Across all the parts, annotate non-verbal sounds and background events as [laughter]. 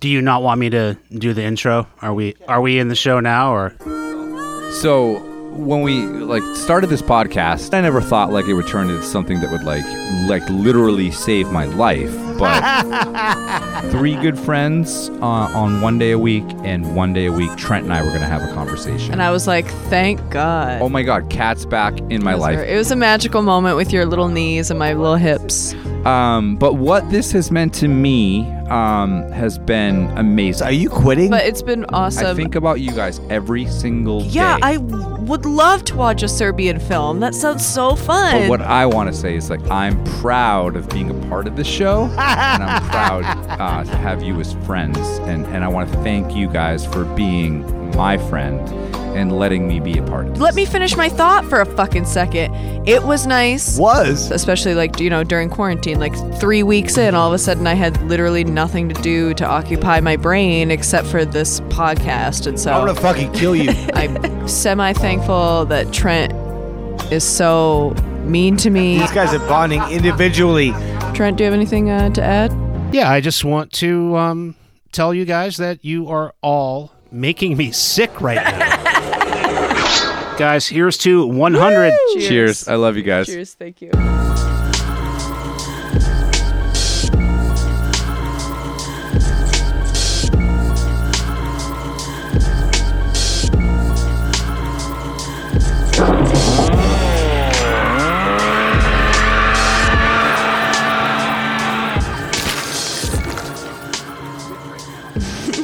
Do you not want me to do the intro? Are we are we in the show now or So when we like started this podcast, I never thought like it would turn into something that would like like literally save my life. But [laughs] three good friends uh, on one day a week and one day a week, Trent and I were gonna have a conversation. And I was like, thank God. oh my God, cat's back in my It was life. It was a magical moment with your little knees and my little hips. Um, but what this has meant to me um, has been amazing. Are you quitting? But it's been awesome. I think about you guys every single yeah, day. Yeah, I w- would love to watch a Serbian film. That sounds so fun. But what I want to say is like I'm proud of being a part of this show, and I'm [laughs] proud uh, to have you as friends, and and I want to thank you guys for being my friend and letting me be a part of this. Let me finish my thought for a fucking second. It was nice. was. Especially like, you know, during quarantine, like three weeks in, all of a sudden I had literally nothing to do to occupy my brain except for this podcast. And so I'm gonna fucking kill you. [laughs] I'm semi thankful that Trent is so mean to me. These guys are bonding individually. Trent, do you have anything uh, to add? Yeah, I just want to um, tell you guys that you are all making me sick right now. [laughs] guys, here's to 100. Cheers. I love you guys. Cheers. Thank you.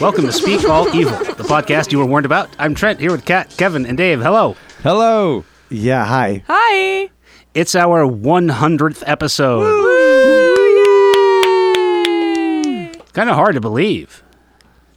Welcome to Speak All Evil, the podcast you were warned about. I'm Trent here with Kat, Kevin, and Dave. Hello. Hello. Yeah, hi. Hi. It's our 100th episode. Kind of hard to believe.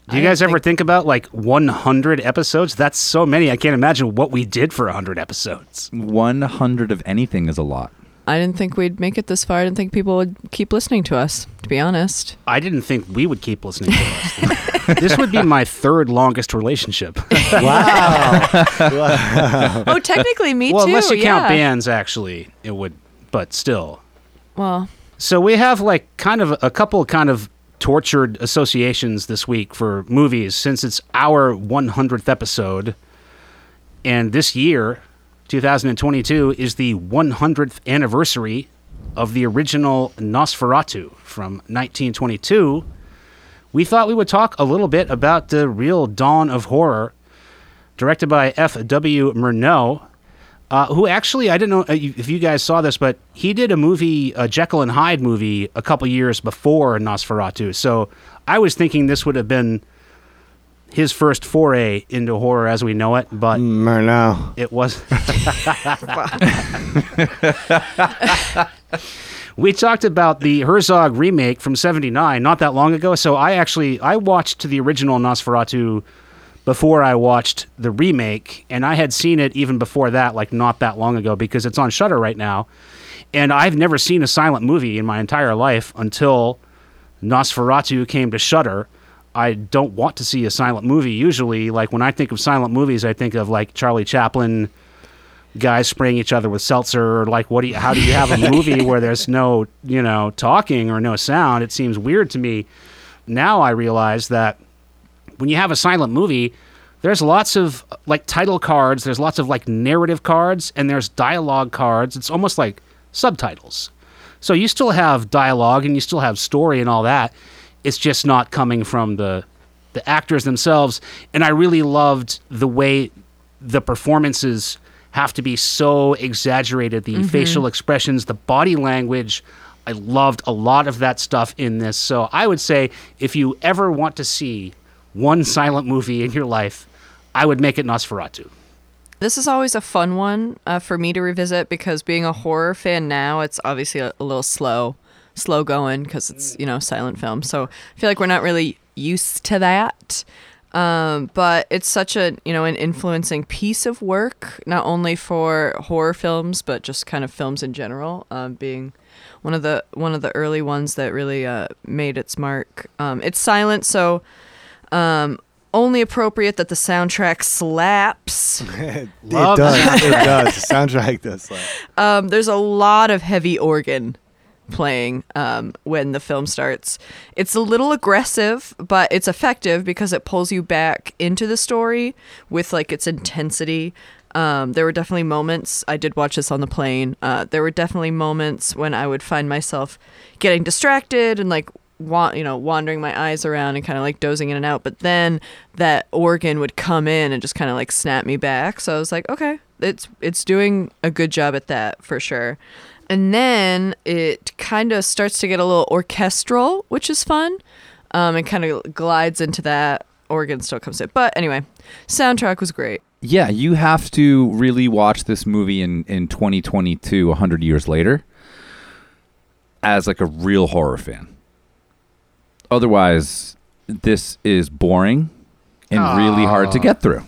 Do you I guys ever think- think about like 100 episodes? That's so many. I can't imagine what we did for 100 episodes. 100 of anything is a lot. I didn't think we'd make it this far. I didn't think people would keep listening to us, to be honest. I didn't think we would keep listening to us. [laughs] this would be my third longest relationship. [laughs] Wow. [laughs] oh, technically, me well, too. Well, unless you count bands, actually, it would, but still. Well, So we have like kind of a couple kind of tortured associations this week for movies since it's our 100th episode. And this year, 2022, is the 100th anniversary of the original Nosferatu from 1922. We thought we would talk a little bit about the real dawn of horror, directed by F.W. Murnau, uh, who actually I didn't know uh, if you guys saw this, but he did a movie, a Jekyll and Hyde movie, a couple years before Nosferatu. So I was thinking this would have been his first foray into horror as we know it, but mm, Murnau. it was. [laughs] [laughs] we talked about the Herzog remake from '79 not that long ago. So I actually I watched the original Nosferatu before I watched the remake, and I had seen it even before that, like not that long ago, because it's on Shudder right now. And I've never seen a silent movie in my entire life until Nosferatu came to Shudder. I don't want to see a silent movie usually. Like when I think of silent movies, I think of like Charlie Chaplin, guys spraying each other with seltzer. Or like, what do you? How do you have a [laughs] movie where there's no, you know, talking or no sound? It seems weird to me. Now I realize that when you have a silent movie, there's lots of like title cards, there's lots of like narrative cards, and there's dialogue cards. It's almost like subtitles. So you still have dialogue and you still have story and all that. It's just not coming from the the actors themselves. And I really loved the way the performances have to be so exaggerated, the facial expressions, the body language. I loved a lot of that stuff in this. So I would say if you ever want to see one silent movie in your life, I would make it Nosferatu. this is always a fun one uh, for me to revisit because being a horror fan now, it's obviously a, a little slow, slow going because it's you know silent film. So I feel like we're not really used to that. Um, but it's such a you know an influencing piece of work, not only for horror films but just kind of films in general. Um, being one of the one of the early ones that really uh, made its mark. Um, it's silent, so um, only appropriate that the soundtrack slaps. [laughs] It Love does. it does. The soundtrack does. Like, Um, there's a lot of heavy organ playing um, when the film starts. It's a little aggressive, but it's effective because it pulls you back into the story with like its intensity. Um, there were definitely moments. I did watch this on the plane. Uh, there were definitely moments when I would find myself getting distracted and like wa- you know wandering my eyes around and kind of like dozing in and out. But then that organ would come in and just kind of like snap me back. So I was like, okay, it's it's doing a good job at that for sure. And then it kind of starts to get a little orchestral, which is fun. Um, and kind of glides into that. Organ still comes in, but anyway, soundtrack was great. Yeah, you have to really watch this movie in in 2022, 100 years later, as like a real horror fan. Otherwise, this is boring and really hard to get through.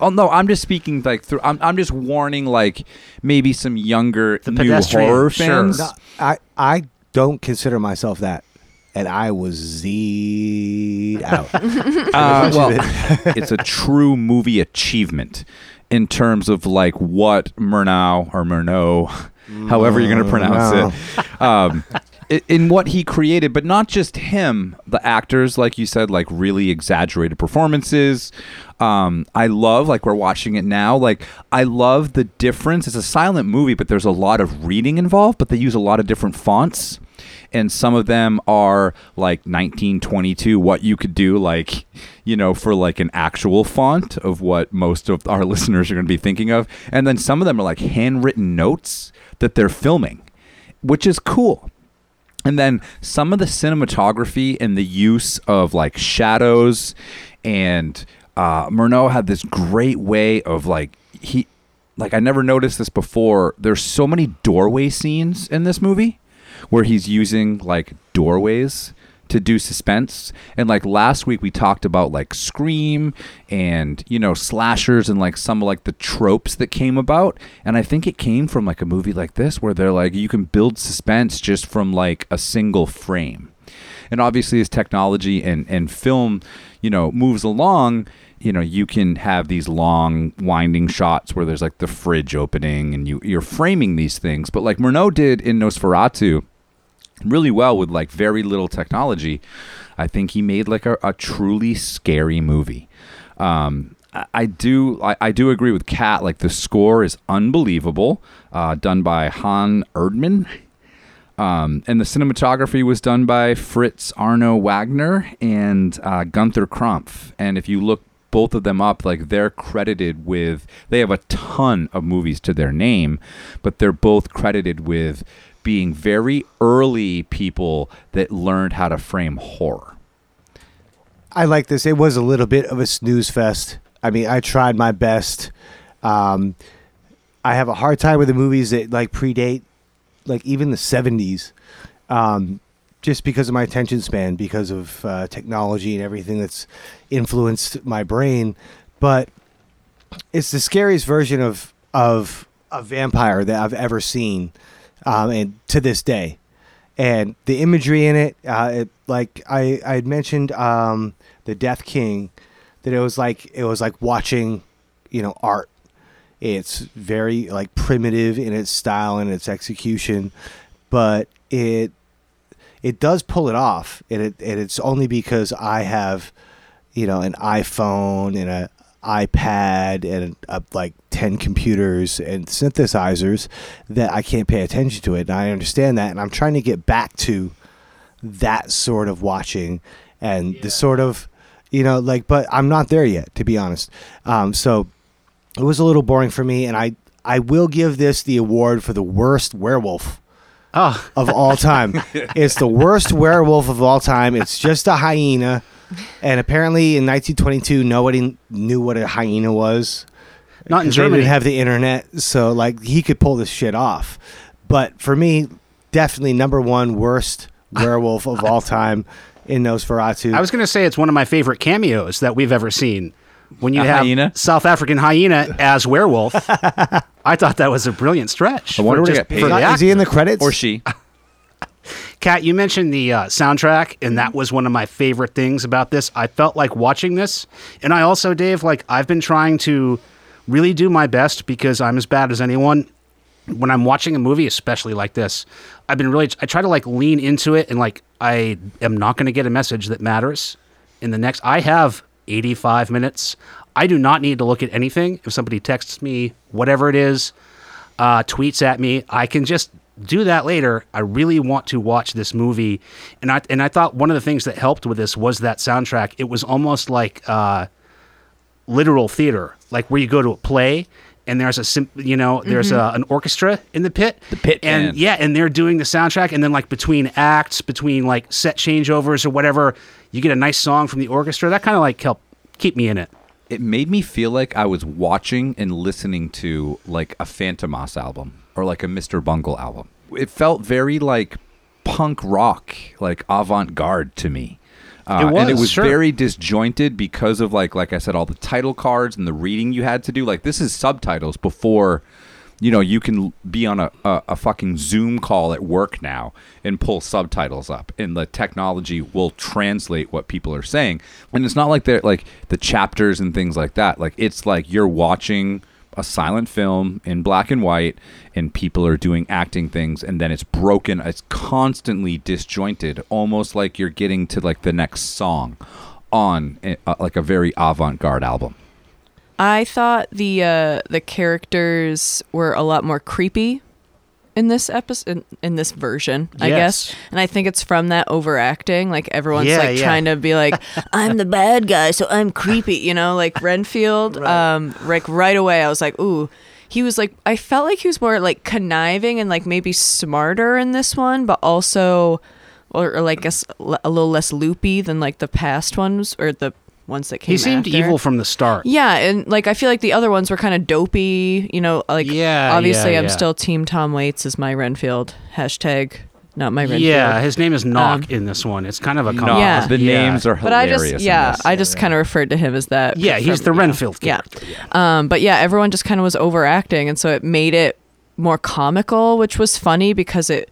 Oh no, I'm just speaking like through. I'm I'm just warning like maybe some younger The new pedestrian, horror sure. fans. No, I I don't consider myself that, and I was z'd [laughs] out. Uh, well, it's a true movie achievement in terms of like what Murnau or Murnau, however you're going to pronounce it, [laughs] um, in what he created, but not just him, the actors, like you said, like really exaggerated performances. Um, I love, like we're watching it now, like I love the difference. It's a silent movie, but there's a lot of reading involved, but they use a lot of different fonts. And some of them are like 1922 what you could do like you know for like an actual font of what most of our [laughs] listeners are going to be thinking of. And then some of them are like handwritten notes that they're filming which is cool. And then some of the cinematography and the use of like shadows and uh, Murnau had this great way of like he like I never noticed this before. There's so many doorway scenes in this movie where he's using like doorways to do suspense. And like last week we talked about like Scream and you know slashers and like some of like the tropes that came about. And I think it came from like a movie like this where they're like you can build suspense just from like a single frame. And obviously as technology and and film, you know, moves along, you know, you can have these long winding shots where there's like the fridge opening and you you're framing these things. But like Murnau did in Nosferatu, really well with like very little technology. I think he made like a, a truly scary movie. Um, I, do I, I do agree with Kat. Like the score is unbelievable, uh, done by Hans Erdmann. Um, and the cinematography was done by Fritz Arno Wagner and uh, Gunther Krampf. And if you look both of them up, like they're credited with, they have a ton of movies to their name, but they're both credited with being very early people that learned how to frame horror. I like this. It was a little bit of a snooze fest. I mean, I tried my best. Um, I have a hard time with the movies that like predate, like even the '70s, um, just because of my attention span, because of uh, technology and everything that's influenced my brain. But it's the scariest version of of a vampire that I've ever seen, um, and to this day and the imagery in it, uh, it like I I had mentioned um, the Death King, that it was like it was like watching, you know, art. It's very like primitive in its style and its execution, but it it does pull it off, and it and it's only because I have, you know, an iPhone and a iPad and uh, like 10 computers and synthesizers that I can't pay attention to it. And I understand that. And I'm trying to get back to that sort of watching and the sort of, you know, like, but I'm not there yet, to be honest. Um, so it was a little boring for me. And I, I will give this the award for the worst werewolf Oh, of all time. [laughs] it's the worst werewolf of all time. It's just a hyena. And apparently in 1922, nobody knew what a hyena was. not in 'Cause They Germany. didn't have the internet. So, like, he could pull this shit off. But for me, definitely number one worst werewolf of all [laughs] time in Nosferatu. I was going to say it's one of my favorite cameos that we've ever seen. When you A have hyena? South African hyena as werewolf, [laughs] I thought that was a brilliant stretch. I wonder for what he just- got paid. for the Is he in the credits? Or she. [laughs] Kat, you mentioned the uh, soundtrack, and that was one of my favorite things about this. I felt like watching this, and I also, Dave, like I've been trying to really do my best because I'm as bad as anyone when I'm watching a movie, especially like this, I've been really I try to like lean into it and like I am not going to get a message that matters in the next. I have 85 minutes. I do not need to look at anything. If somebody texts me, whatever it is, uh, tweets at me, I can just do that later. I really want to watch this movie, and I and I thought one of the things that helped with this was that soundtrack. It was almost like uh, literal theater, like where you go to a play and there's a sim- you know there's a, an orchestra in the pit The pit and band. yeah and they're doing the soundtrack and then like between acts between like set changeovers or whatever you get a nice song from the orchestra that kind of like helped keep me in it it made me feel like I was watching and listening to like a Fantômas album or like a Mr. Bungle album. It felt very like punk rock, like avant garde to me. Uh, It and it was, was sure. very disjointed because of like like I said, all the title cards and the reading you had to do. Like this is subtitles before you know you can be on a, a, a fucking zoom call at work now and pull subtitles up and the technology will translate what people are saying. And it's not like they're like the chapters and things like that. Like it's like you're watching a silent film in black and white and people are doing acting things and then it's broken it's constantly disjointed almost like you're getting to like the next song on a, like a very avant-garde album I thought the uh, the characters were a lot more creepy in this episode in, in this version, I guess. And I think it's from that overacting. Like everyone's Yeah, like yeah. trying to be like, [laughs] I'm the bad guy, so I'm creepy, you know, like Renfield. Um like right away I was like, ooh. He was like I felt like he was more like conniving and like maybe smarter in this one, but also or, or like a little less loopy than like the past ones or the ones that came he seemed after. evil from the start Yeah, and like I feel like the other ones were kind of dopey. You know, like Yeah, Obviously, yeah, I'm yeah. still Team Tom Waits is my Renfield hashtag, not my Renfield. yeah his name is knock Um, in this one it's kind of a No, com- Yeah. the Yeah. names are hilarious. but I hilarious just yeah, this. I just kind of referred to him as that. yeah he's from- the renfield Yeah. character yeah. Um, but yeah, everyone just kind of was overacting, and so it made it more comical, which was funny because it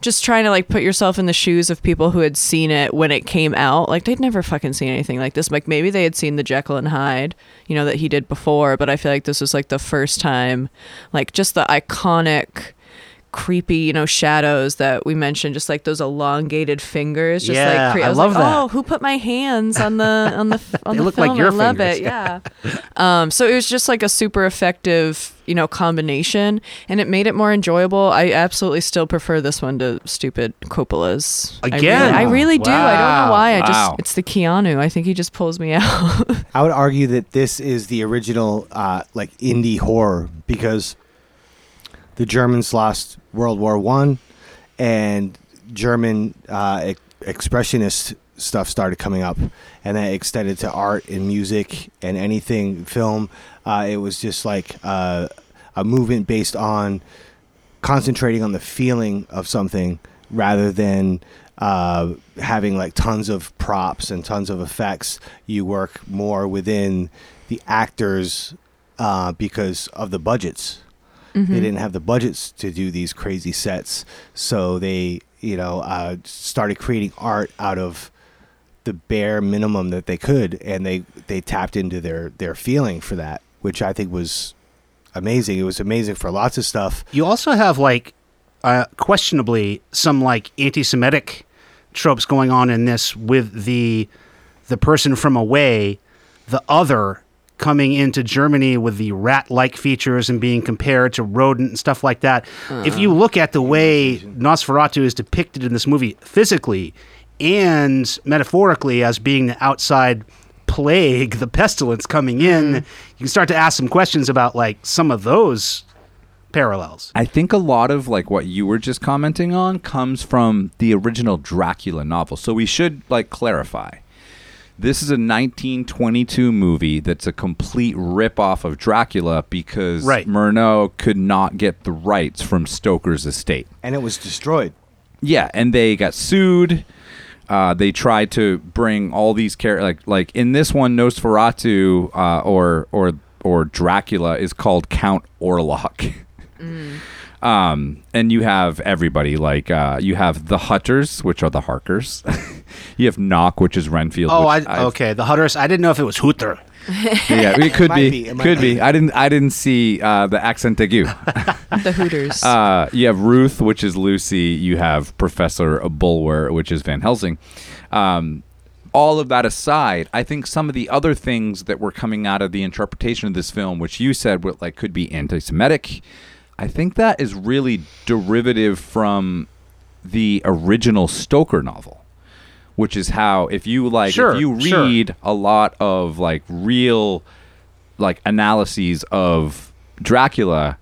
just trying to like put yourself in the shoes of people who had seen it when it came out. Like they'd never fucking seen anything like this. Like maybe they had seen the Jekyll and Hyde, you know, that he did before, but I feel like this was like the first time, like just the iconic creepy you know shadows that we mentioned just like those elongated fingers just Yeah, like cre- I was love like, that. oh who put my hands on the on the on They the look film like your i love fingers. it [laughs] yeah um, so it was just like a super effective, you know, combination, and it made it more enjoyable. I absolutely still prefer this one to stupid Coppola's. I really- Again? I really, do. I don't know why. I Wow. just it's the Keanu. I think he just pulls me [laughs] out. I would argue that this is the original uh, like indie horror because the Germans lost World War One, and German uh, ex- expressionist stuff started coming up, and that extended to art and music and anything film. Uh, it was just like uh, a movement based on concentrating on the feeling of something rather than uh, having like tons of props and tons of effects. You work more within the actors uh, because of the budgets. Mm-hmm. They didn't have the budgets to do these crazy sets, so they, you know, uh, started creating art out of the bare minimum that they could, and they they tapped into their their feeling for that, which I think was amazing. It was amazing for lots of stuff. You also have like uh, questionably some like anti-Semitic tropes going on in this with the the person from away, the other coming into Germany with the rat-like features and being compared to rodent and stuff like that. If you look at the way Nosferatu is depicted in this movie physically and metaphorically as being the outside plague, the pestilence coming in, mm-hmm. you can start to ask some questions about like some of those parallels. I think a lot of like what you were just commenting on comes from the original Dracula novel. So we should like clarify. This is a 1922 movie that's a complete rip-off of Dracula because Right. Murnau could not get the rights from Stoker's estate. and it was destroyed. Yeah, and they got sued. Uh, they tried to bring all these characters, like like in this one, Nosferatu uh, or or or Dracula is called Count Orlok. Um, and you have everybody like uh, you have the Hutters, which are the Harkers. [laughs] you have Knock, which is Renfield. Oh, I, I've- okay. The Hutters. I didn't know if it was Hooter. [laughs] yeah, it could [laughs] might be, be, it could be. be. I didn't, I didn't see uh, the accent aigu. the Hooters. Uh, you have Ruth, which is Lucy. You have Professor Bulwer, which is Van Helsing. Um, all of that aside, I think some of the other things that were coming out of the interpretation of this film, which you said were, like could be anti-Semitic, I think that is really derivative from the original Stoker novel, which is how if you like Sure, if you sure. read a lot of like real like analyses of Dracula,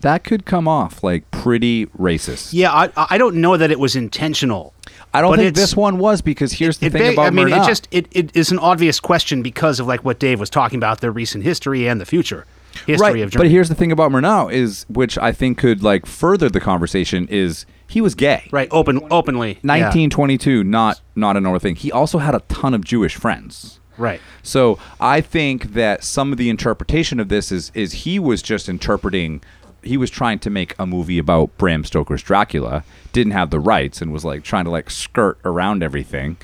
that could come off like pretty racist. Yeah, I, I don't know that it was intentional. I don't think this one was because here's the It thing beg- about I mean, Murnau. it just it, it is an obvious question because of like what Dave was talking about, the recent history and the future history right. of But here's the thing about Murnau is, which I think could like further the conversation, is he was gay. right, open openly. yeah. 1922, not not a normal thing. He also had a ton of Jewish friends. Right. So I think that some of the interpretation of this is is he was just interpreting. He was trying to make a movie about Bram Stoker's Dracula, didn't have the rights, and was like trying to like skirt around everything.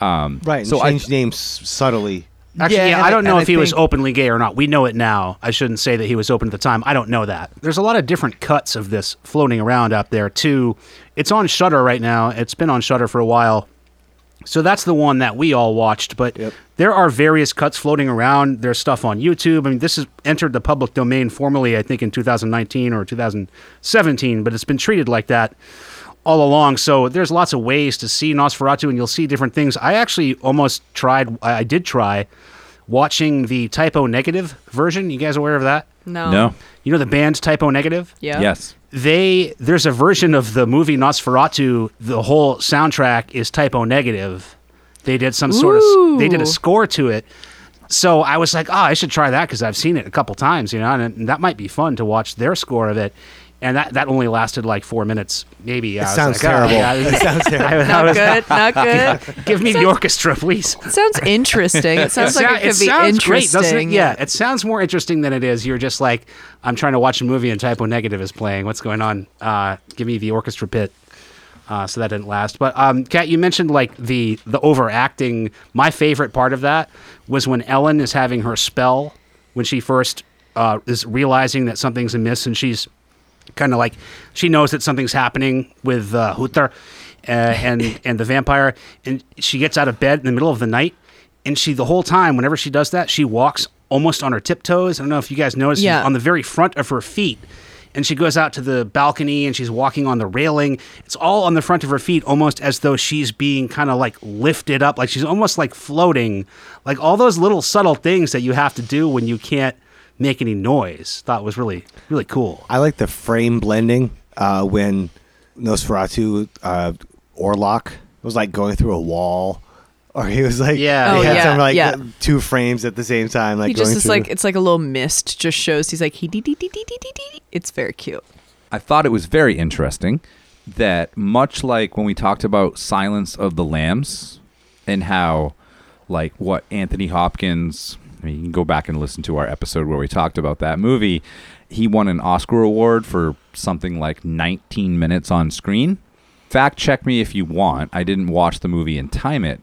Um, Right. And So I, change names subtly. Actually, Yeah, yeah, I I- don't know if I he was openly gay or not. We know it now. I shouldn't say that he was open at the time. I don't know that. There's a lot of different cuts of this floating around out there too. It's on Shudder right now. It's been on Shudder for a while. So that's the one that we all watched, but Yep. there are various cuts floating around. There's stuff on YouTube. I mean, this has entered the public domain formally, I think, in 2019 or 2017, but it's been treated like that all along. So there's lots of ways to see Nosferatu, and you'll see different things. I actually almost tried. I I did try watching the Type O Negative version. You guys aware of that? no. no, You know the band Type O Negative? Yeah. yes, They there's a version of the movie Nosferatu. The whole soundtrack is Type O Negative. They did some sort of they did a score to it. So I was like, oh, I should try that because I've seen it a couple times, you know, and, and that might be fun to watch their score of it. And that, that only lasted like four minutes, maybe. It sounds like, oh, terrible. yeah, It sounds [laughs] terrible. I- I Not good. [laughs] Not good. Give me the orchestra, please. It [laughs] sounds interesting. It sounds It like sou- it could be interesting. great, doesn't it? Yeah, it sounds more interesting than it is. You're just like, I'm trying to watch a movie and Type O Negative is playing. What's going on? Uh, give me the orchestra pit. Uh, so that didn't last. But um, Kat, you mentioned like the the overacting. My favorite part of that was when Ellen is having her spell when she first uh, is realizing that something's amiss and she's kind of like she knows that something's happening with uh, Hutter uh, and [laughs] and the vampire, and she gets out of bed in the middle of the night, and she the whole time whenever she does that, she walks almost on her tiptoes. I don't know if you guys noticed, Yeah. on the very front of her feet. And she goes out to the balcony and she's walking on the railing. It's all on the front of her feet, almost as though she's being kind of like lifted up, like she's almost like floating. Like all those little subtle things that you have to do when you can't make any noise. Thought was really, really cool. I like the frame blending uh, when Nosferatu uh, Orlok was like going through a wall, or he was like Yeah. Oh, had yeah, some like yeah. two frames at the same time, like He just going is through. like it's like a little mist. Just shows he's like he dee dee dee dee dee dee dee. It's very cute. I thought it was very interesting that much like when we talked about Silence of the Lambs and how like what Anthony Hopkins I mean you can go back and listen to our episode where we talked about that movie. He won an Oscar award for something like 19 minutes on screen. Fact check me if you want. I didn't watch the movie and time it,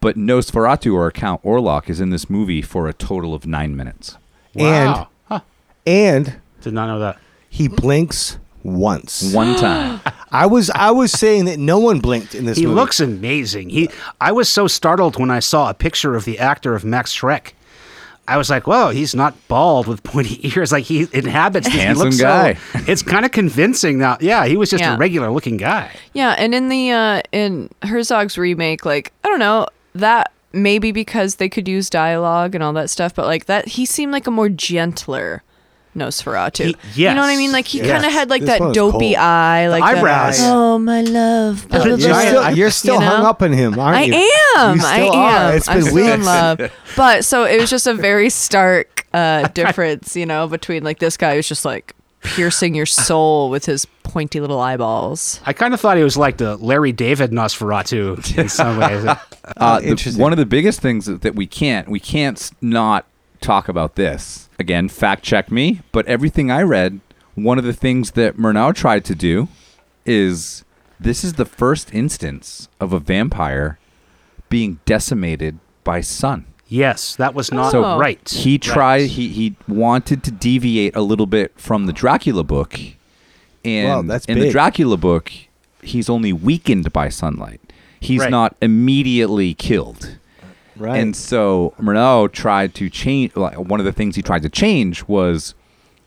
but Nosferatu or Count Orlok is in this movie for a total of 9 minutes. Wow. Huh. and Did not know that. he blinks once. One time. [gasps] I was I was saying that no one blinked in this He movie. looks amazing. He, I was so startled when I saw a picture of the actor of Max Schreck. I was like, "Whoa, he's not bald with pointy [laughs] ears. Like he inhabits this. Handsome he looks guy. So, [laughs] it's kind of convincing now. Yeah, he was just Yeah. a regular looking guy. Yeah, and in the uh in Herzog's remake, like I don't know that maybe because they could use dialogue and all that stuff, but like that he seemed like a more gentler Nosferatu. He- You know what I mean? Like he Yes. kind of had like This that dopey cold. eye, like the- eyebrows. oh my love. blah, blah, You're still, you're still You know? hung up on him, aren't I you? am. You I still am. are. It's I'm been still in love. But so it was just a very stark uh, [laughs] difference, you know, between like this guy who's just like piercing your soul with his pointy little eyeballs. I kind of thought he was like the Larry David Nosferatu in some ways. [laughs] Uh, the- interesting. one of the biggest things that, that we can't we can't not talk about this again. Fact check me, but everything I read, one of the things that Murnau tried to do is this is the first instance of a vampire being decimated by sun. yes, that was not So, right. He Right. tried. He he wanted to deviate a little bit from the Dracula book And Wow, that's in the. Dracula book, he's only weakened by sunlight. He's Right. not immediately killed. Right. And so Murnau tried to change. Like, one of the things he tried to change was,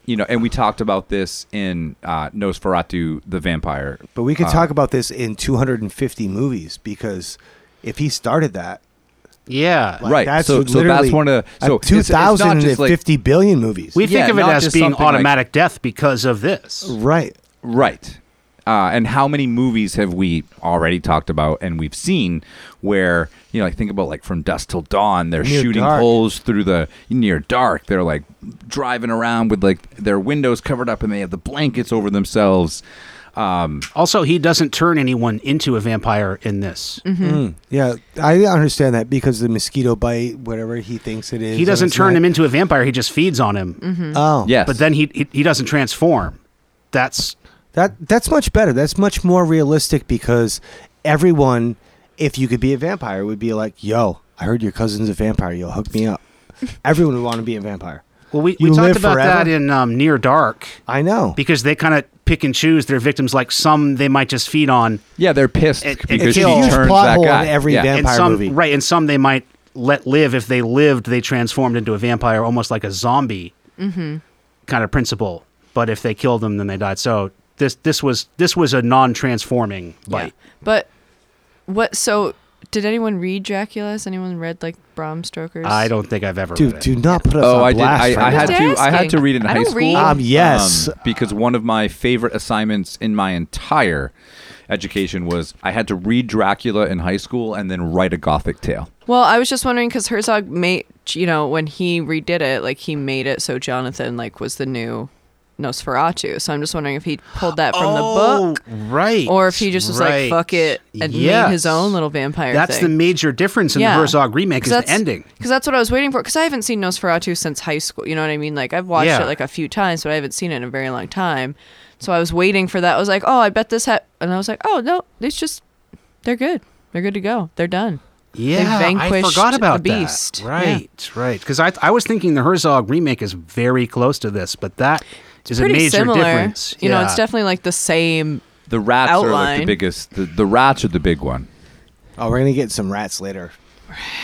you know, and we talked about this in uh, Nosferatu, the vampire. but we could uh, talk about this in 250 movies because if he started that, Yeah. like, Right. That's So- so literally that's one of the- so it's- it's not just, like- 2,050 billion movies. We think Yeah, of it as being something like- automatic death because of this. right. Right. Uh, and how many movies have we already talked about and we've seen where you know, like think about like from dusk till dawn, they're Near shooting dark. holes through the near dark. They're like driving around with like their windows covered up and they have the blankets over themselves. Um, Also, he doesn't turn anyone into a vampire in this. Mm. Yeah, I understand that because the mosquito bite, whatever he thinks it is. He doesn't turn not- him into a vampire. He just feeds on him. Mm-hmm. Oh, yes, But then he, he he doesn't transform. That's That that's much better. That's much more realistic because everyone, if you could be a vampire, would be like, "Yo, I heard your cousin's a vampire. Yo, hook me up." [laughs] everyone would want to be a vampire. well, we, You we talked about forever? that in um, Near Dark I know. because they kind of pick and choose their victims. Like some they might just feed on, yeah, they're pissed It- it because it's she huge turns plot that hole guy. in every yeah. vamp- and Vampire some movie. right, and some they might let live. If they lived, they transformed into a vampire, almost like a zombie kind of principle. But if they killed them, then they died. So this this was this was a non-transforming bite. But what? So did anyone read Dracula? Has anyone read like Bram Stoker's? I don't think I've ever. Dude, read it. do not put us Oh, on I did. blast. I, I had to. just I had to read it in I high don't school. read. Um, yes. um, because one of my favorite assignments in my entire education was I had to read Dracula in high school and then write a gothic tale. Well, I was just wondering because Herzog made, you know, when he redid it, like he made it so Jonathan like was the new Nosferatu. So I'm just wondering if he pulled that from the oh, book, Oh, right? or if he just was right. like fuck it and made his own little vampire. That's the major difference in Yeah. the Herzog remake is the ending. Because that's what I was waiting for. Because I haven't seen Nosferatu since high school. You know what I mean? Like I've watched Yeah. it like a few times, but I haven't seen it in a very long time. So I was waiting for that. I was like, oh, I bet this ha-, and I was like, oh no, it's just they're good. They're good to go. They're done. Yeah, I vanquished forgot about the beast. that. Right, right. Because I I was thinking the Herzog remake is very close to this, but that is a Pretty major similar. difference. You know, it's definitely like the same. The rats are like the biggest. The, the rats are the big one. Oh, we're gonna get some rats later.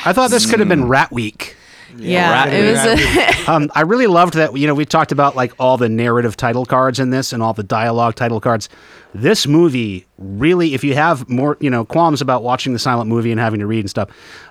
I thought this could have been Rat Week. Yeah, Rat it was. A, [laughs] Um, I really loved that. You know, we talked about like all the narrative title cards in this and all the dialogue title cards. This movie really, if you have more, you know, qualms about watching the silent movie and having to read and stuff,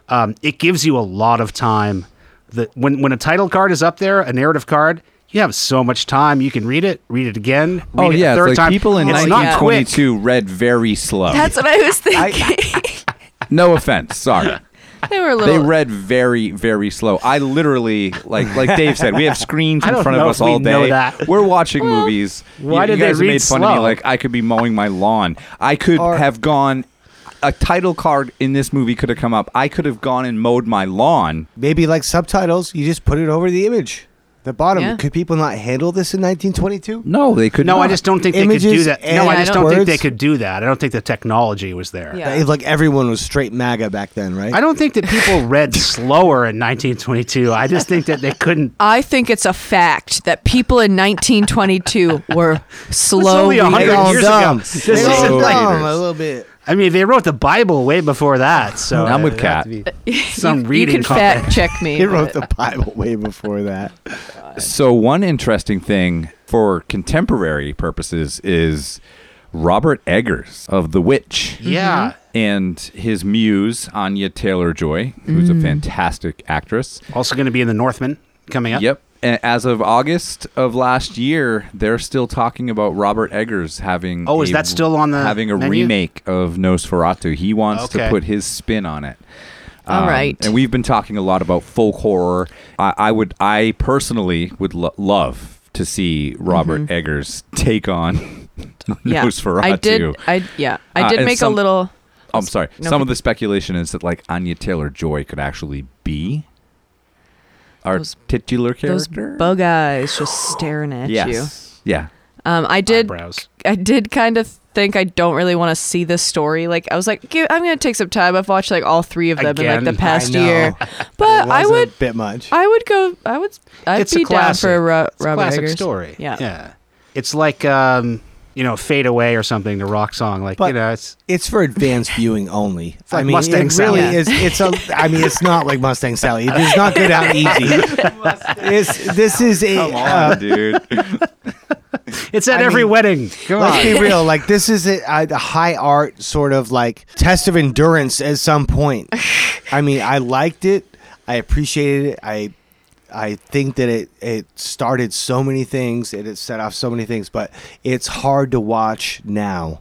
um, it gives you a lot of time. That when when a title card is up there, a narrative card, you have so much time. You can read it, read it again. Oh, read oh it yeah, a third it's like time. people in it's not 1922 read very slow. that's what I was thinking. no offense, sorry. [laughs] they were a They read very, very slow. I literally, like, like Dave said, we have [laughs] screens in front of know us if we all know day. that. We're watching movies. why you, did you they guys read made fun of slow? me like I could be mowing my lawn. I could Or- have gone. A title card in this movie could have come up. I could have gone and mowed my lawn. Maybe like subtitles, you just put it over the image. The bottom. Yeah. Could people not handle this in 1922? No, they could. No, not. I just don't think they could do that. No, I just don't think they could do that. I don't think the technology was there. Yeah. Like everyone was straight MAGA back then, right? I don't think that people read [laughs] slower in 1922. I just think that they couldn't. [laughs] I think it's a fact that people in 1922 were slow only a hundred years dumb. ago. This isn't like- a little bit. I mean, they wrote the Bible way before that. So I'm with it'd Kat. [laughs] Some you, reading you can fact check me. [laughs] They wrote the Bible way before that. [laughs] So one interesting thing for contemporary purposes is Robert Eggers of The Witch. Yeah. and his muse Anya Taylor Joy, who's Mm. a fantastic actress. Also going to be in the Northman coming up. Yep. A- As of August of last year, they're still talking about Robert Eggers having. Oh, is a- that still on the having a menu? remake of Nosferatu? He wants to put his spin on it. Um, All right. and we've been talking a lot about folk horror. I, I would, I personally would lo- love to see Robert Eggers take on Mm-hmm. [laughs] yeah, Nosferatu. I did. I yeah, I Uh, did and make some- a little. I'm sorry. No, Some but- of the speculation is that like Anya Taylor Joy could actually be our Those- titular Those bug eyes just staring at you. yes. Yeah. Um, I did. Eyebrows. I did kind of think I don't really want to see this story. Like I was like, "Gi- I'm gonna take some time. I've watched like all three of them in like the past year, [laughs] but I would. a bit much. I would go. I would. I'd it's be a classic. down for a Ro- it's a classic Eggers. story. Yeah. Yeah. It's like um, you know, "Fade Away" or something, the rock song. Like But- you know, it's It's for advanced viewing only. I like mean, Mustang it really Sally. is. It's a. I mean, it's not like Mustang Sally. It does not go down easy. [laughs] It's, this is a. Come uh, on, dude. [laughs] it's at I every mean, wedding. Come Let's on. be real. Like this is a, a, a high art sort of like test of endurance at some point. [laughs] I mean, I liked it. I appreciated it. I I think that it it started so many things and it set off so many things, but it's hard to watch now.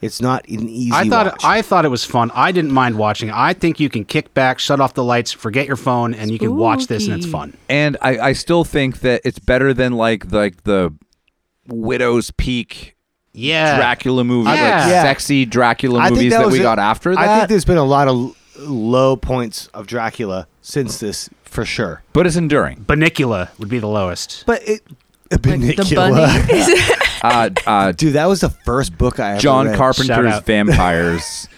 It's not an easy. I thought watch. I thought it was fun. I didn't mind watching. I think you can kick back, shut off the lights, forget your phone, and you can watch this, and it's fun. and I, I still think that it's better than like like the Widow's Peak Yeah, Dracula movie, Yeah. like Yeah. sexy Dracula I movies that, was we a- got after that. I think there's been a lot of low points of Dracula since this, for sure. but it's enduring. Bunnicula would be the lowest. But it. Like the Bunnicula. bunny. [laughs] Uh, uh, Dude, that was the first book I ever John read. Shout Carpenter's out. Vampires.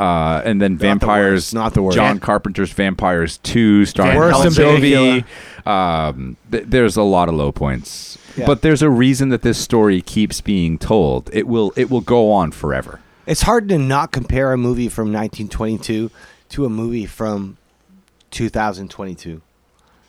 Uh, and then the Vampires, worst, not the worst. John Carpenter's Vampires 2, starring Worse Helen than Jovi. Um, th- there's a lot of low points. Yeah. But there's a reason that this story keeps being told. It will it will go on forever. It's hard to not compare a movie from 1922 to a movie from 2022.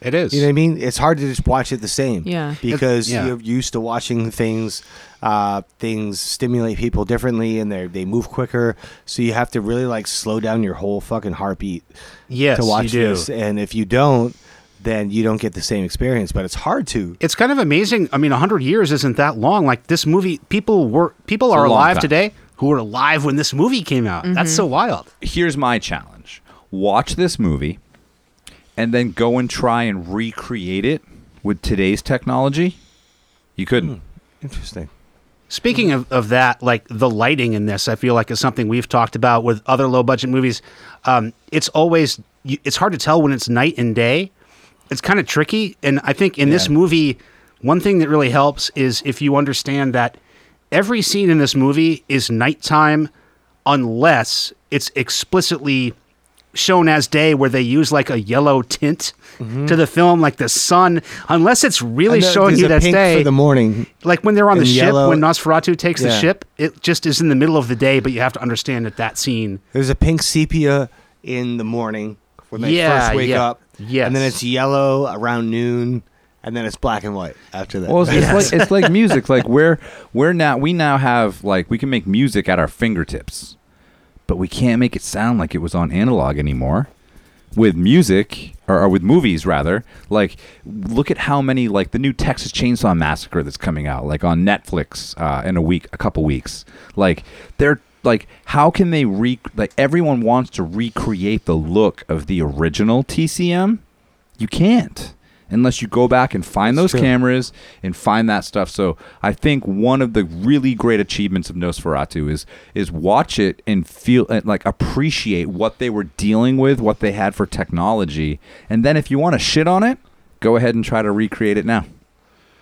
It is. You know what I mean? It's hard to just watch it the same. Yeah. Because yeah. you're used to watching things. Uh, things stimulate people differently, and they they move quicker. So you have to really like slow down your whole fucking heartbeat yes, to watch you do. this. And if you don't, then you don't get the same experience. But it's hard to. It's kind of amazing. I mean, hundred years isn't that long. Like this movie, people were people It's are alive time. today who were alive when this movie came out. That's so wild. Here's my challenge. Watch this movie and then go and try and recreate it with today's technology. You couldn't. Interesting. Speaking of, of that, like the lighting in this, I feel like is something we've talked about with other low budget movies. Um, it's always it's hard to tell when it's night and day. It's kind of tricky, and I think in this movie, one thing that really helps is if you understand that every scene in this movie is nighttime, unless it's explicitly shown as day, where they use like a yellow tint mm-hmm. to the film, like the sun. Unless it's really And showing you a that's day for the morning. like when they're on the ship yellow- when Nosferatu takes the ship, it just is in the middle of the day, but you have to understand that that scene. There's a pink sepia in the morning when they Yeah, first wake yeah. up. Yes. And then it's yellow around noon, and then it's black and white after that. Well, it's, it's [laughs] like it's like music. Like we're we're now we now have like we can make music at our fingertips, but we can't make it sound like it was on analog anymore. With music or, or with movies rather, like look at how many like the new Texas Chainsaw Massacre that's coming out like on Netflix uh, in a week, a couple weeks. Like they're like how can they re like everyone wants to recreate the look of the original TCM? You can't unless you go back and find those cameras and find that stuff. So I think one of the really great achievements of Nosferatu is is watch it and feel and like appreciate what they were dealing with, what they had for technology, and then if you want to shit on it, go ahead and try to recreate it now.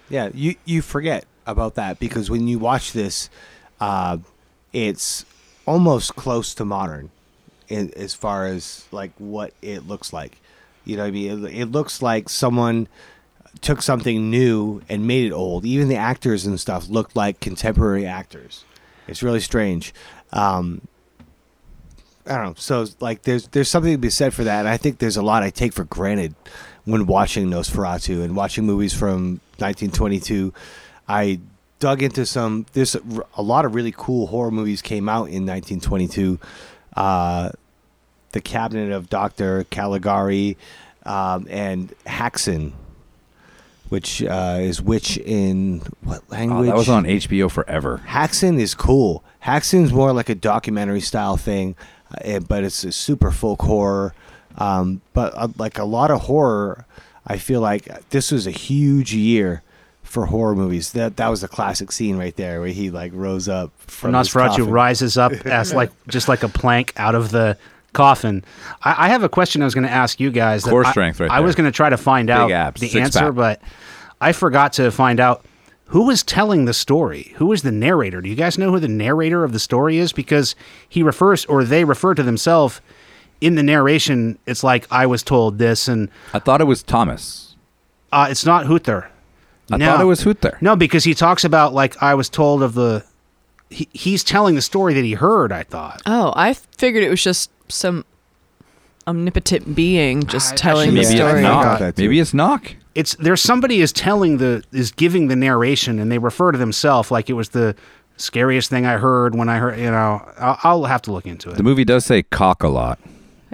yeah, you you forget about that because when you watch this, uh, it's almost close to modern, in, as far as like what it looks like. You know, I mean, it, it looks like someone took something new and made it old. Even the actors and stuff look like contemporary actors. It's really strange. Um, I don't know. So like, there's there's something to be said for that. And I think there's a lot I take for granted when watching Nosferatu and watching movies from 1922. I dug into some. There's a, a lot of really cool horror movies came out in 1922. Uh, the Cabinet of Doctor Caligari um, and Häxan, which uh, is which in what Oh, language? that was on HBO forever. Häxan is cool. Häxan's more like a documentary style thing, uh, but it's a super folk horror. Um, but uh, like a lot of horror, I feel like this was a huge year for horror movies. That that was a classic scene right there where he like rose up from his Nosferatu coffin. rises up as [laughs] like just like a plank out of the coffin. I, I have a question I was going to ask you guys. that Core I- strength right I was going to try to find out abs, the answer, pack. but I forgot to find out who was telling the story. Who was the narrator? Do you guys know who the narrator of the story is? Because he refers or they refer to themselves in the narration. It's like I was told this, and I thought it was Thomas. uh, it's not Hutter. I No. thought it was Hutter. No, because he talks about like I was told of the he, he's telling the story that he heard. I thought. Oh, I figured it was just some omnipotent being just I- telling the actually, Maybe Yeah, it's story. I knock. that too. Maybe it's knock. it's there's somebody is telling the is giving the narration and they refer to themselves like it was the scariest thing I heard when I heard you know I'll, I'll have to look into it. The movie does say cock a lot.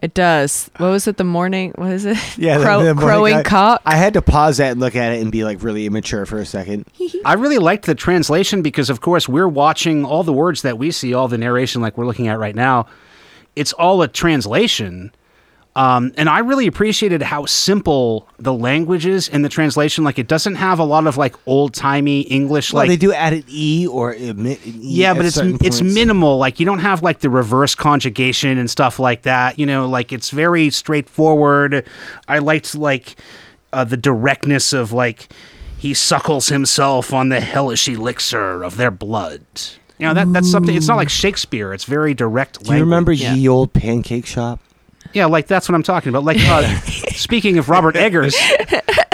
It does. What was it? The morning? What is it? Yeah, [laughs] Crow, the morning crowing guy- cock. I had to pause that and look at it and be like really immature for a second. [laughs] I really liked the translation because of course we're watching all the words that we see, all the narration like we're looking at right now. It's all a translation. Um, and I really appreciated how simple the language is in the translation. Like it doesn't have a lot of like old timey English. Well, like they do add an e or emit an e. Yeah, but it's certain it's minimal. Like you don't have like the reverse conjugation and stuff like that. You know, like it's very straightforward. I liked like uh, the directness of like he suckles himself on the hellish elixir of their blood. You know that that's something. It's not like Shakespeare. It's very direct. Do you remember Yeah. Ye Old Pancake Shop? Yeah, like that's what I'm talking about. Like uh, [laughs] speaking of Robert Eggers,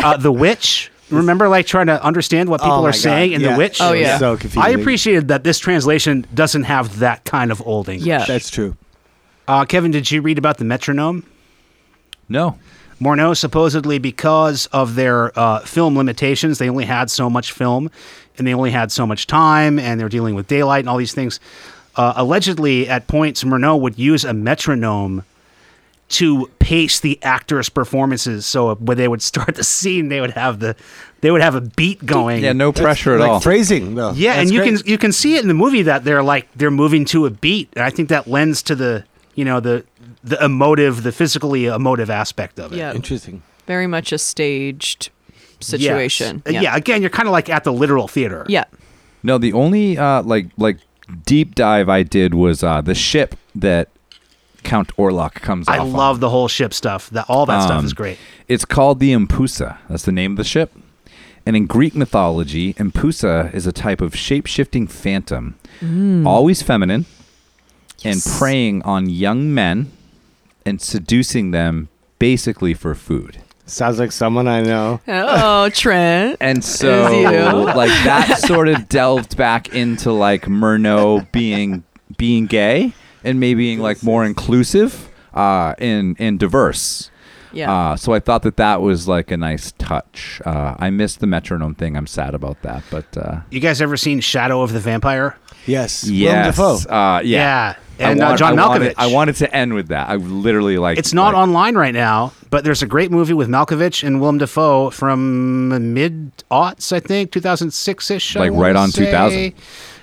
uh, The Witch. Remember, like trying to understand what people Oh my are God, saying in yeah. The Witch. Oh, yeah. so confusing. I appreciated that this translation doesn't have that kind of old English. Yeah. That's true. Uh, Kevin, did you read about the metronome? No. Murnau supposedly because of their uh, film limitations, they only had so much film, and they only had so much time, and they're dealing with daylight and all these things. Uh, allegedly, at points, Murnau would use a metronome to pace the actors' performances. So when they would start [laughs] the scene, they would have the they would have a beat going. Yeah, no pressure at like all. phrasing, though. Yeah, That's and you great. can you can see it in the movie that they're like they're moving to a beat, and I think that lends to the you know the the emotive, the physically emotive aspect of it. yeah, Interesting. very much a staged Yes. situation. Uh, yeah. again, you're kind of like at the literal theater. Yeah. No, the only uh, like like deep dive I did was uh, the ship that Count Orlok comes I off on. love the whole ship stuff. That all that stuff Um, is great. It's called the Empusa. That's the name of the ship. And in Greek mythology, Empusa is a type of shape shifting phantom, always feminine, and preying on young men and seducing them basically for food. Sounds like someone I know. Oh, [laughs] Trent. And so, like that, sort of delved back into like Murnau being being gay and maybe being like more inclusive uh, and and diverse. Yeah. Uh, so I thought that that was like a nice touch. Uh, I missed the metronome thing. I'm sad about that, but uh, You guys ever seen Shadow of the Vampire? Yes. Willem yes, Dafoe. uh, yeah. I and uh, want- John I Malkovich. wanted, I wanted to end with that. I literally like. It's not like, online right now, but there's a great movie with Malkovich and Willem Dafoe from mid aughts, I think, 2006 ish. Like right on 2000.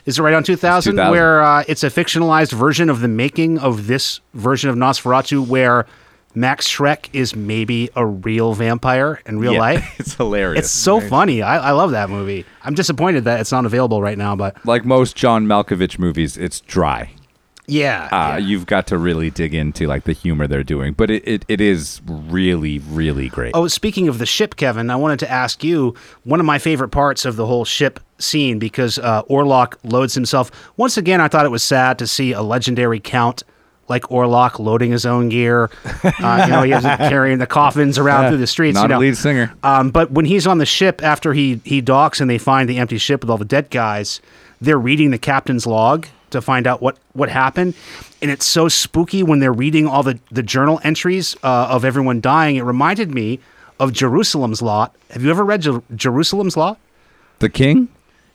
Is it right on 2000? 2000. Where uh, it's a fictionalized version of the making of this version of Nosferatu, where Max Schreck is maybe a real vampire in real yeah, life. [laughs] it's hilarious. It's so funny. I, I love that movie. I'm disappointed that it's not available right now, but like most John Malkovich movies. It's dry. Yeah, uh, yeah. you've got to really dig into like the humor they're doing but it, it, it is really really great Oh, speaking of the ship, Kevin, I wanted to ask you one of my favorite parts of the whole ship scene because uh, Orlok loads himself. Once again, I thought it was sad to see a legendary count like Orlok loading his own gear. Uh, you know, he has [laughs] carrying the coffins around through the streets. not you know. a lead singer Um, but when he's on the ship after he he docks and they find the empty ship with all the dead guys, they're reading the captain's log to find out what what happened, and it's so spooky when they're reading all the the journal entries uh, of everyone dying. It reminded me of Jerusalem's Lot. Have you ever read Jer- Jerusalem's Lot? the king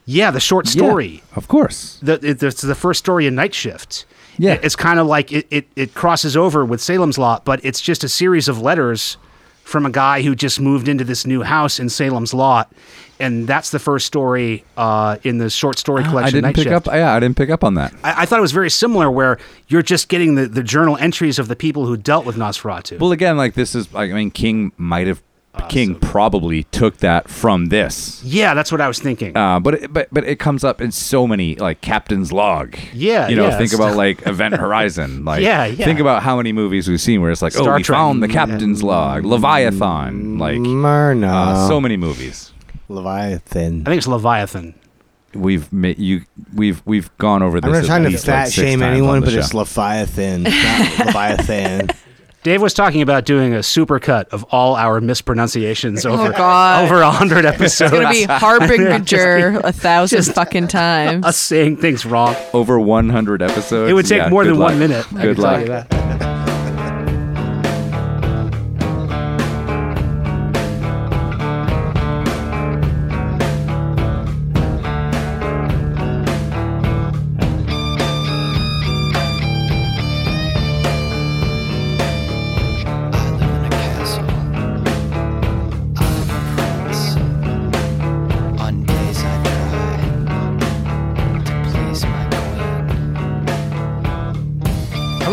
Yeah, the short story. Yeah, of course The, it, it's the first story in Night Shift. Yeah. It- it's kind of like it, it, it crosses over with Salem's Lot, but it's just a series of letters from a guy who just moved into this new house in Salem's Lot. And that's the first story uh, in the short story collection. i didn't Night pick Shift. up yeah i didn't pick up on that I, I thought it was very similar, where you're just getting the, the journal entries of the people who dealt with Nosferatu. well again like this is i mean king might have King probably took that from this yeah, that's what I was thinking. uh, but it, but but it comes up in so many like Captain's Log. Yeah, you know, yeah, think it's- about [laughs] like Event Horizon. [laughs] Like, Yeah, yeah. Think about how many movies we've seen where it's like, oh, Star we Trek. found the Captain's Log, Leviathan, like Myrna. uh, so many movies. Leviathan. I think it's Leviathan. We've made you. We've we've gone over this. I'm not trying to least, fat like, shame anyone, on the but it's. Leviathan, not Leviathan. [laughs] Dave was talking about doing a supercut of all our mispronunciations oh over Oh, God. over a hundred episodes. It's gonna be [laughs] harbinger a thousand fucking [laughs] times. us saying things wrong. Over 100 episodes. It would take Yeah, more good than one luck. minute. I Good can tell luck.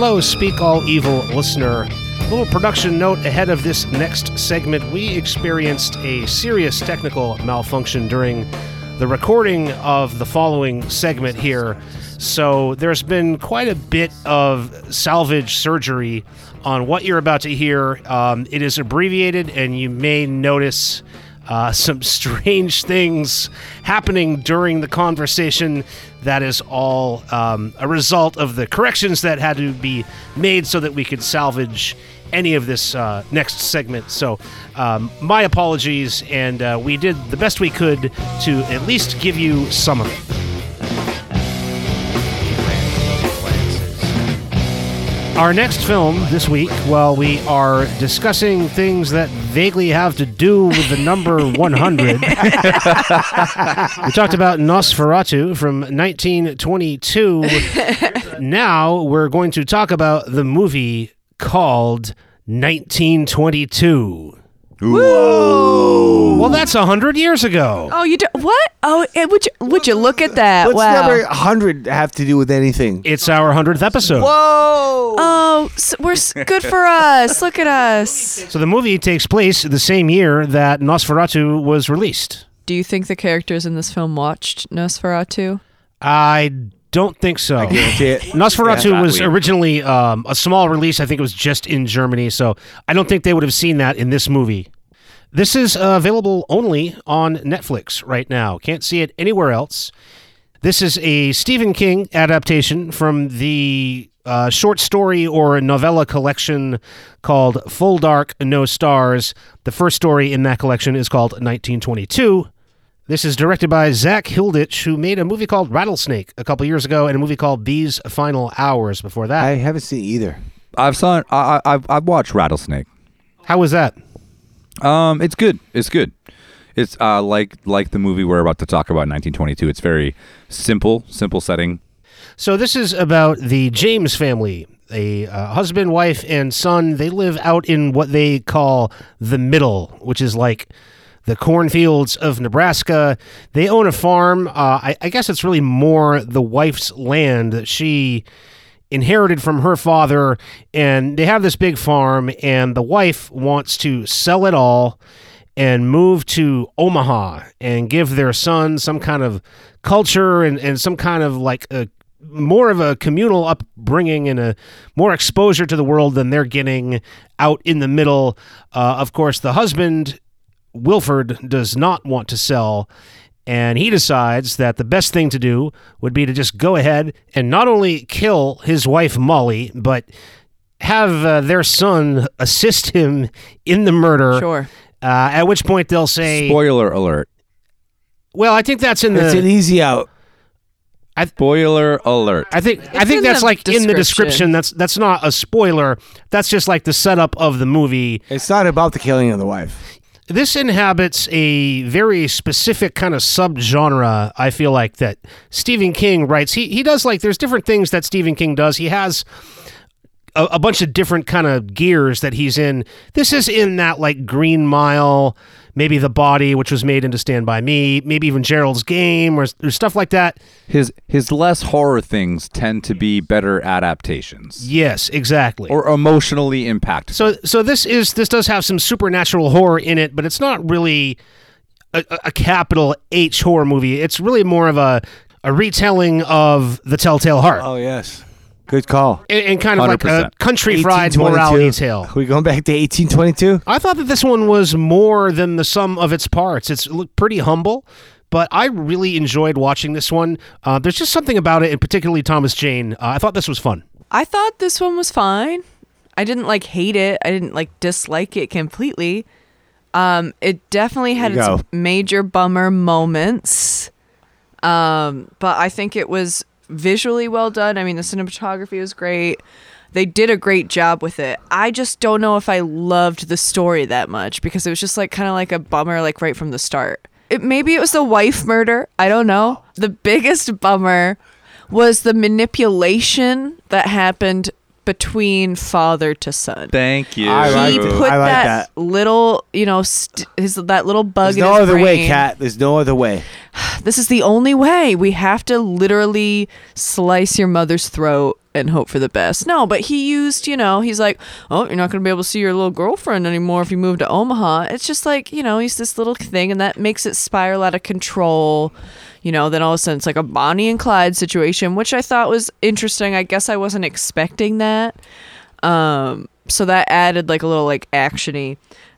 Hello, Speak All Evil listener. Little production note ahead of this next segment. We experienced a serious technical malfunction during the recording of the following segment here. So there's been quite a bit of salvage surgery on what you're about to hear. Um, it is abbreviated, and you may notice uh, [laughs] some strange things happening during the conversation. That is all um, a result of the corrections that had to be made so that we could salvage any of this uh, next segment. So, um, my apologies, and uh, we did the best we could to at least give you some of it. Our next film this week, while we are discussing things that vaguely have to do with the number [laughs] 100, we talked about Nosferatu from 1922. now we're going to talk about the movie called 1922. Well, that's a 100 years ago. Oh, you do what? Oh, would you would you look at that? What's wow. number 100 have to do with anything? It's our 100th episode. Whoa! Oh, s we're s- good for us. Look at us. So the movie takes place the same year that Nosferatu was released. Do you think the characters in this film watched Nosferatu? I don't think so. Guarantee it. [laughs] Nosferatu Yeah. was Weird. originally um, a small release. I think it was just in Germany, so I don't think they would have seen that in this movie. This is uh, available only on Netflix right now. Can't see it anywhere else. This is a Stephen King adaptation from the uh, short story or novella collection called Full Dark, No Stars. The first story in that collection is called 1922. This is directed by Zak Hilditch, who made a movie called Rattlesnake a couple years ago and a movie called These Final Hours before that. I haven't seen either. I've saw. I, I, I've I've watched Rattlesnake. How was that? Um, it's good. It's good. It's uh like like the movie we're about to talk about, 1922. It's very simple, simple setting. So this is about the James family, a uh, husband, wife, and son. They live out in what they call the middle, which is like the cornfields of Nebraska. They own a farm. Uh, I, I guess it's really more the wife's land that she inherited from her father, and they have this big farm. And the wife wants to sell it all and move to Omaha and give their son some kind of culture and, and some kind of like a more of a communal upbringing and a more exposure to the world than they're getting out in the middle. Uh, of course, the husband, Wilfred, does not want to sell. And he decides that the best thing to do would be to just go ahead and not only kill his wife, Molly, but have uh, their son assist him in the murder. Sure. Uh, at which point they'll say, Spoiler alert. "Well, I think that's in It's an the. easy out. Spoiler alert. I think I think that's like in the description. description. That's that's not a spoiler. That's just like the setup of the movie. It's not about the killing of the wife. This inhabits a very specific kind of subgenre. I feel like that Stephen King writes. He he does like there's different things that Stephen King does. He has a, a bunch of different kind of gears that he's in. This is in that like Green Mile, maybe The Body, which was made into Stand by Me, maybe even Gerald's Game or, or stuff like that. His his less horror things tend to be better adaptations Yes, exactly. or emotionally impactful. So so this is this does have some supernatural horror in it, but it's not really a, a- a capital H horror movie. It's really more of a a retelling of the Telltale Heart. Oh, yes. Good call. and, and kind of like a country fried morality 1822. tale. Are we going back to 1822? I thought that this one was more than the sum of its parts. It's looked pretty humble, but I really enjoyed watching this one. Uh, there's just something about it, and particularly Thomas Jane. Uh, I thought this was fun. I thought this one was fine. I didn't like hate it. I didn't like dislike it completely. Um, it definitely had There its go. major bummer moments. Um, but I think it was visually well done. I mean, the cinematography was great. They did a great job with it. I just don't know if I loved the story that much because it was just like kind of like a bummer, like right from the start. It, maybe it was the wife murder. I don't know. The biggest bummer was the manipulation that happened between father to son Thank you. I like he it. put I like that, that. little, you know, st- his that little bug There's in no his other way, brain. Kat. There's no other way. [sighs] This is the only way. We have to literally slice your mother's throat and hope for the best. No, but he used, you know, he's like, oh, you're not going to be able to see your little girlfriend anymore if you move to Omaha. It's just like, you know, he's this little thing, and that makes it spiral out of control. You know, then all of a sudden it's like a Bonnie and Clyde situation, which I thought was interesting. I guess I wasn't expecting that. Um, so that added like a little like actiony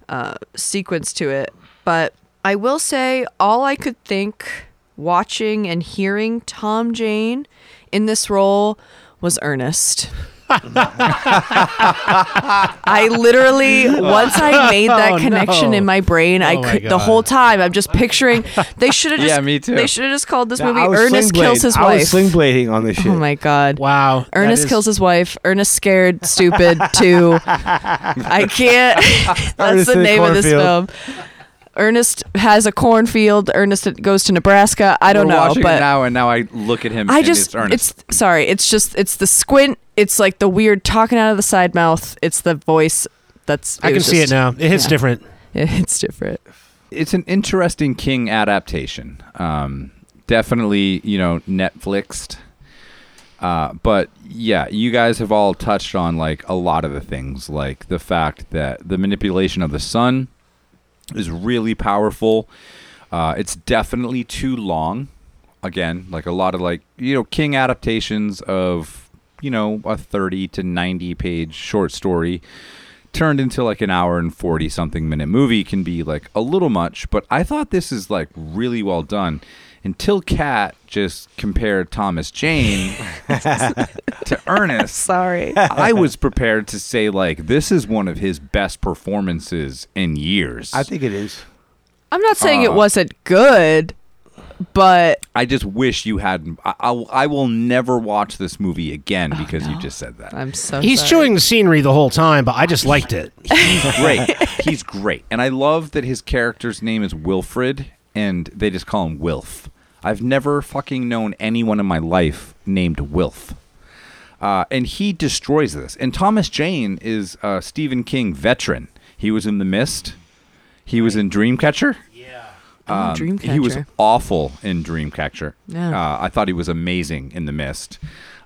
uh, sequence to it. But I will say, all I could think watching and hearing Tom Jane in this role was Ernest. I literally [laughs] once I made that Oh, connection no. in my brain, I Oh, my could the God. whole time I'm just picturing they should have just Yeah, me too. they should have just called this Yeah, movie I was Ernest sling kills his blade- I was wife. sling blading on this oh shit. Oh my god. Wow. that Ernest is- kills his wife. Ernest scared stupid too. [laughs] I can't. [laughs] That's Ernest the in a name of this cornfield. Film. Ernest has a cornfield. Ernest goes to Nebraska. I don't We're know, watching but it now, and now I look at him. I and just it's Ernest. it's sorry. It's just it's the squint. It's like the weird talking out of the side mouth. It's the voice. That's I can was see it now. It hits yeah. different. [laughs] It's different. it's an interesting King adaptation. Um, definitely, you know, Netflixed. Uh, but yeah, you guys have all touched on like a lot of the things, like the fact that the manipulation of the sun is really powerful. Uh, it's definitely too long. Again, like a lot of like you know King adaptations of you know a thirty to ninety page short story turned into like an hour and 40 something minute movie can be like a little much but i thought this is like really well done until kat just compared thomas jane [laughs] to ernest Sorry. i was prepared to say like this is one of his best performances in years I think it is. I'm not saying it Uh, wasn't good, but i just wish you hadn't I, I'll, I will never watch this movie again because you just said that I'm so. He's sorry. chewing the scenery the whole time, but I just liked it. [laughs] he's great. He's great. And I love that his character's name is Wilfred and they just call him Wilf. I've never fucking known anyone in my life named Wilf. Uh, and he destroys this. And Thomas Jane is a Stephen King veteran. He was in The Mist. He was in Dreamcatcher. Oh, Um, He was awful in Dreamcatcher. Yeah. Uh, I thought he was amazing in The Mist.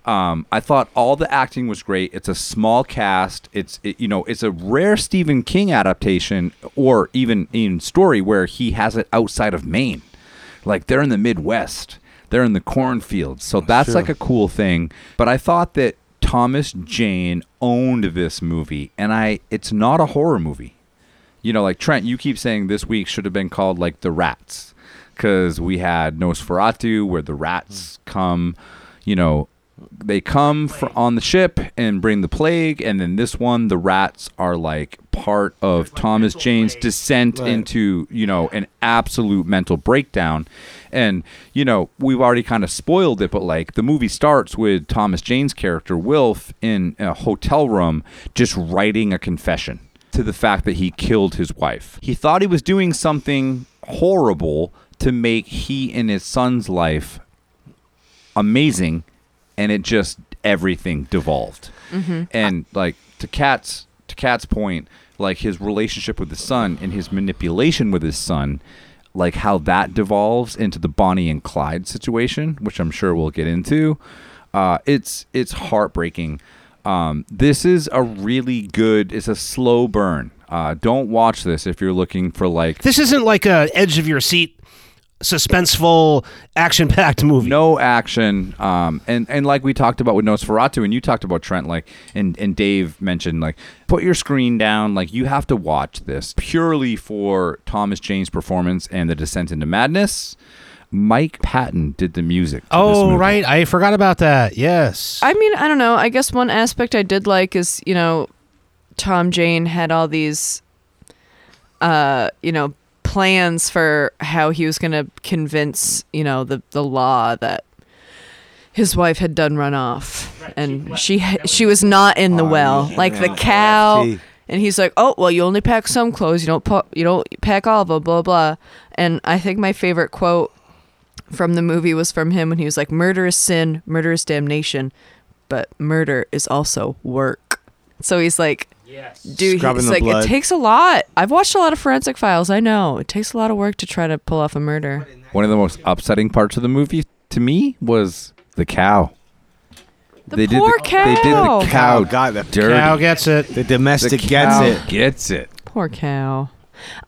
Um, I thought all the acting was great. It's a small cast. It's it, you know it's a rare Stephen King adaptation or even in story where he has it outside of Maine. Like they're in the Midwest. They're in the cornfields. So that's like a cool thing. But I thought that Thomas Jane owned this movie and I it's not a horror movie you know, like Trent, you keep saying this week should have been called like the rats because we had Nosferatu where the rats hmm. come, you know, they come fr- on the ship and bring the plague, and then this one, the rats are like part of Thomas Jane's descent into you know an absolute mental breakdown, and you know we've already kind of spoiled it, but like the movie starts with Thomas Jane's character Wilf in a hotel room just writing a confession to the fact that he killed his wife. He thought he was doing something horrible to make he and his son's life amazing and it just everything devolved. And like to Cat's to Cat's point, like his relationship with his son and his manipulation with his son, like how that devolves into the Bonnie and Clyde situation, which I'm sure we'll get into. Uh, it's it's heartbreaking. Um, this is a really good. It's a slow burn. Uh, don't watch this if you're looking for like This isn't like a edge of your seat, suspenseful, action-packed movie. no action um and and like we talked about with nosferatu and you talked about trent like and and dave mentioned like put your screen down like you have to watch this purely for thomas jane's performance and the descent into madness mike patton did the music to this Oh, movie. right. I forgot about that. Yes. I mean, I don't know. I guess one aspect I did like is, you know, Tom Jane had all these, uh, you know, plans for how he was going to convince, you know, the the law that his wife had done run off, and she ha- she was not in the oh, well, like the cow. And he's like, "Oh, well, you only pack some clothes. You don't pu- you don't pack all of them." Blah blah. And I think my favorite quote from the movie was from him when he was like, "Murder is sin, murder is damnation, but murder is also work." So he's like, dude, Scrubbing he's the like, blood. it takes a lot. I've watched a lot of forensic files. I know it takes a lot of work to try to pull off a murder. One of the most upsetting parts of the movie to me was the cow. The they poor did the, They did cow. the cow Cow got the dirty. Cow gets it. the the domestic cow gets it. Gets it. Poor cow.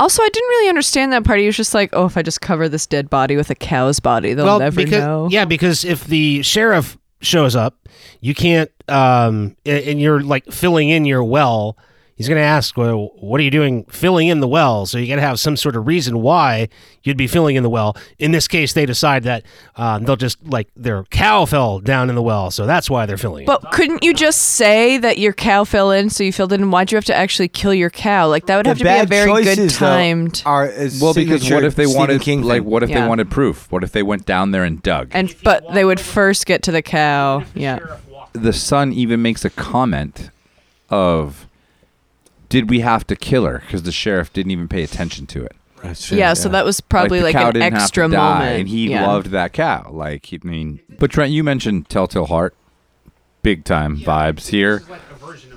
Also, I didn't really understand that part. He was just like, "Oh, if I just cover this dead body with a cow's body, they'll well, never because know." yeah, because if the sheriff shows up, you can't, um, and you're like filling in your well. He's going to ask, well, "What are you doing filling in the well?" So you got to have some sort of reason why you'd be filling in the well. In this case, they decide that um, they'll just like their cow fell down in the well, so that's why they're filling. it. But couldn't you just say that your cow fell in, so you filled it in? Why'd you have to actually kill your cow? Like that would have The to be a bad very good choices, though, timed. Are is Well, because what if they Stephen wanted King like what if Yeah. they wanted proof? What if they went down there and dug? And but they would first get to the cow. Yeah. the son even makes a comment of did we have to kill her? Because the sheriff didn't even pay attention to it. That's true, Yeah, so that was probably the like, an extra die, moment. and he yeah. loved that cow. Like i mean but trent you mentioned telltale heart. Big time vibes here.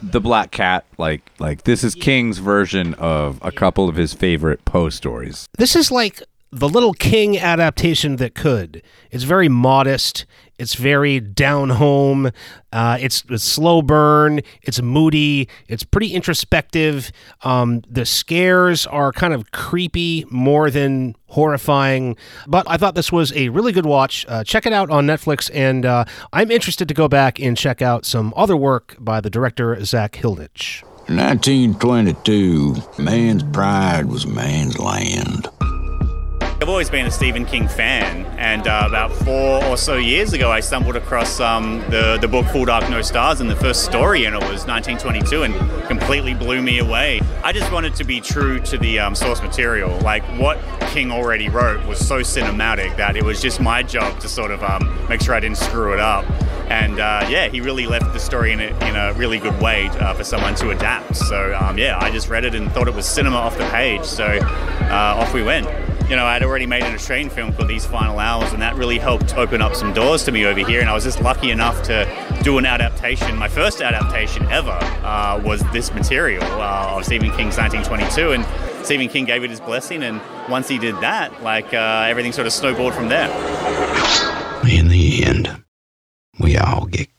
the black cat like like this is king's version of a couple of his favorite poe stories. This is like the little king adaptation that could. It's very modest it's very down home. Uh, it's a slow burn. It's moody. It's pretty introspective. Um, the scares are kind of creepy more than horrifying. But i thought this was a really good watch. Uh, check it out on netflix. And uh, i'm interested to go back and check out some other work by the director zak hilditch. 1922, man's pride was man's land. I've always been a Stephen King fan, and uh, about four or so years ago, I stumbled across um, the the book Full Dark No Stars, and the first story in it was 1922, and completely blew me away. I just wanted to be true to the um, source material. Like what King already wrote was so cinematic that it was just my job to sort of um, make sure I didn't screw it up. And uh, yeah, he really left the story in a, in a really good way uh, for someone to adapt. So um, yeah, I just read it and thought it was cinema off the page. So uh, off we went you know, I'd already made an Australian film called These Final Hours, and that really helped open up some doors to me over here. And I was just lucky enough to do an adaptation. My first adaptation ever uh, was this material uh, of Stephen King's 1922, and Stephen King gave it his blessing. And once he did that, like uh, everything sort of snowballed from there. In the end, we all get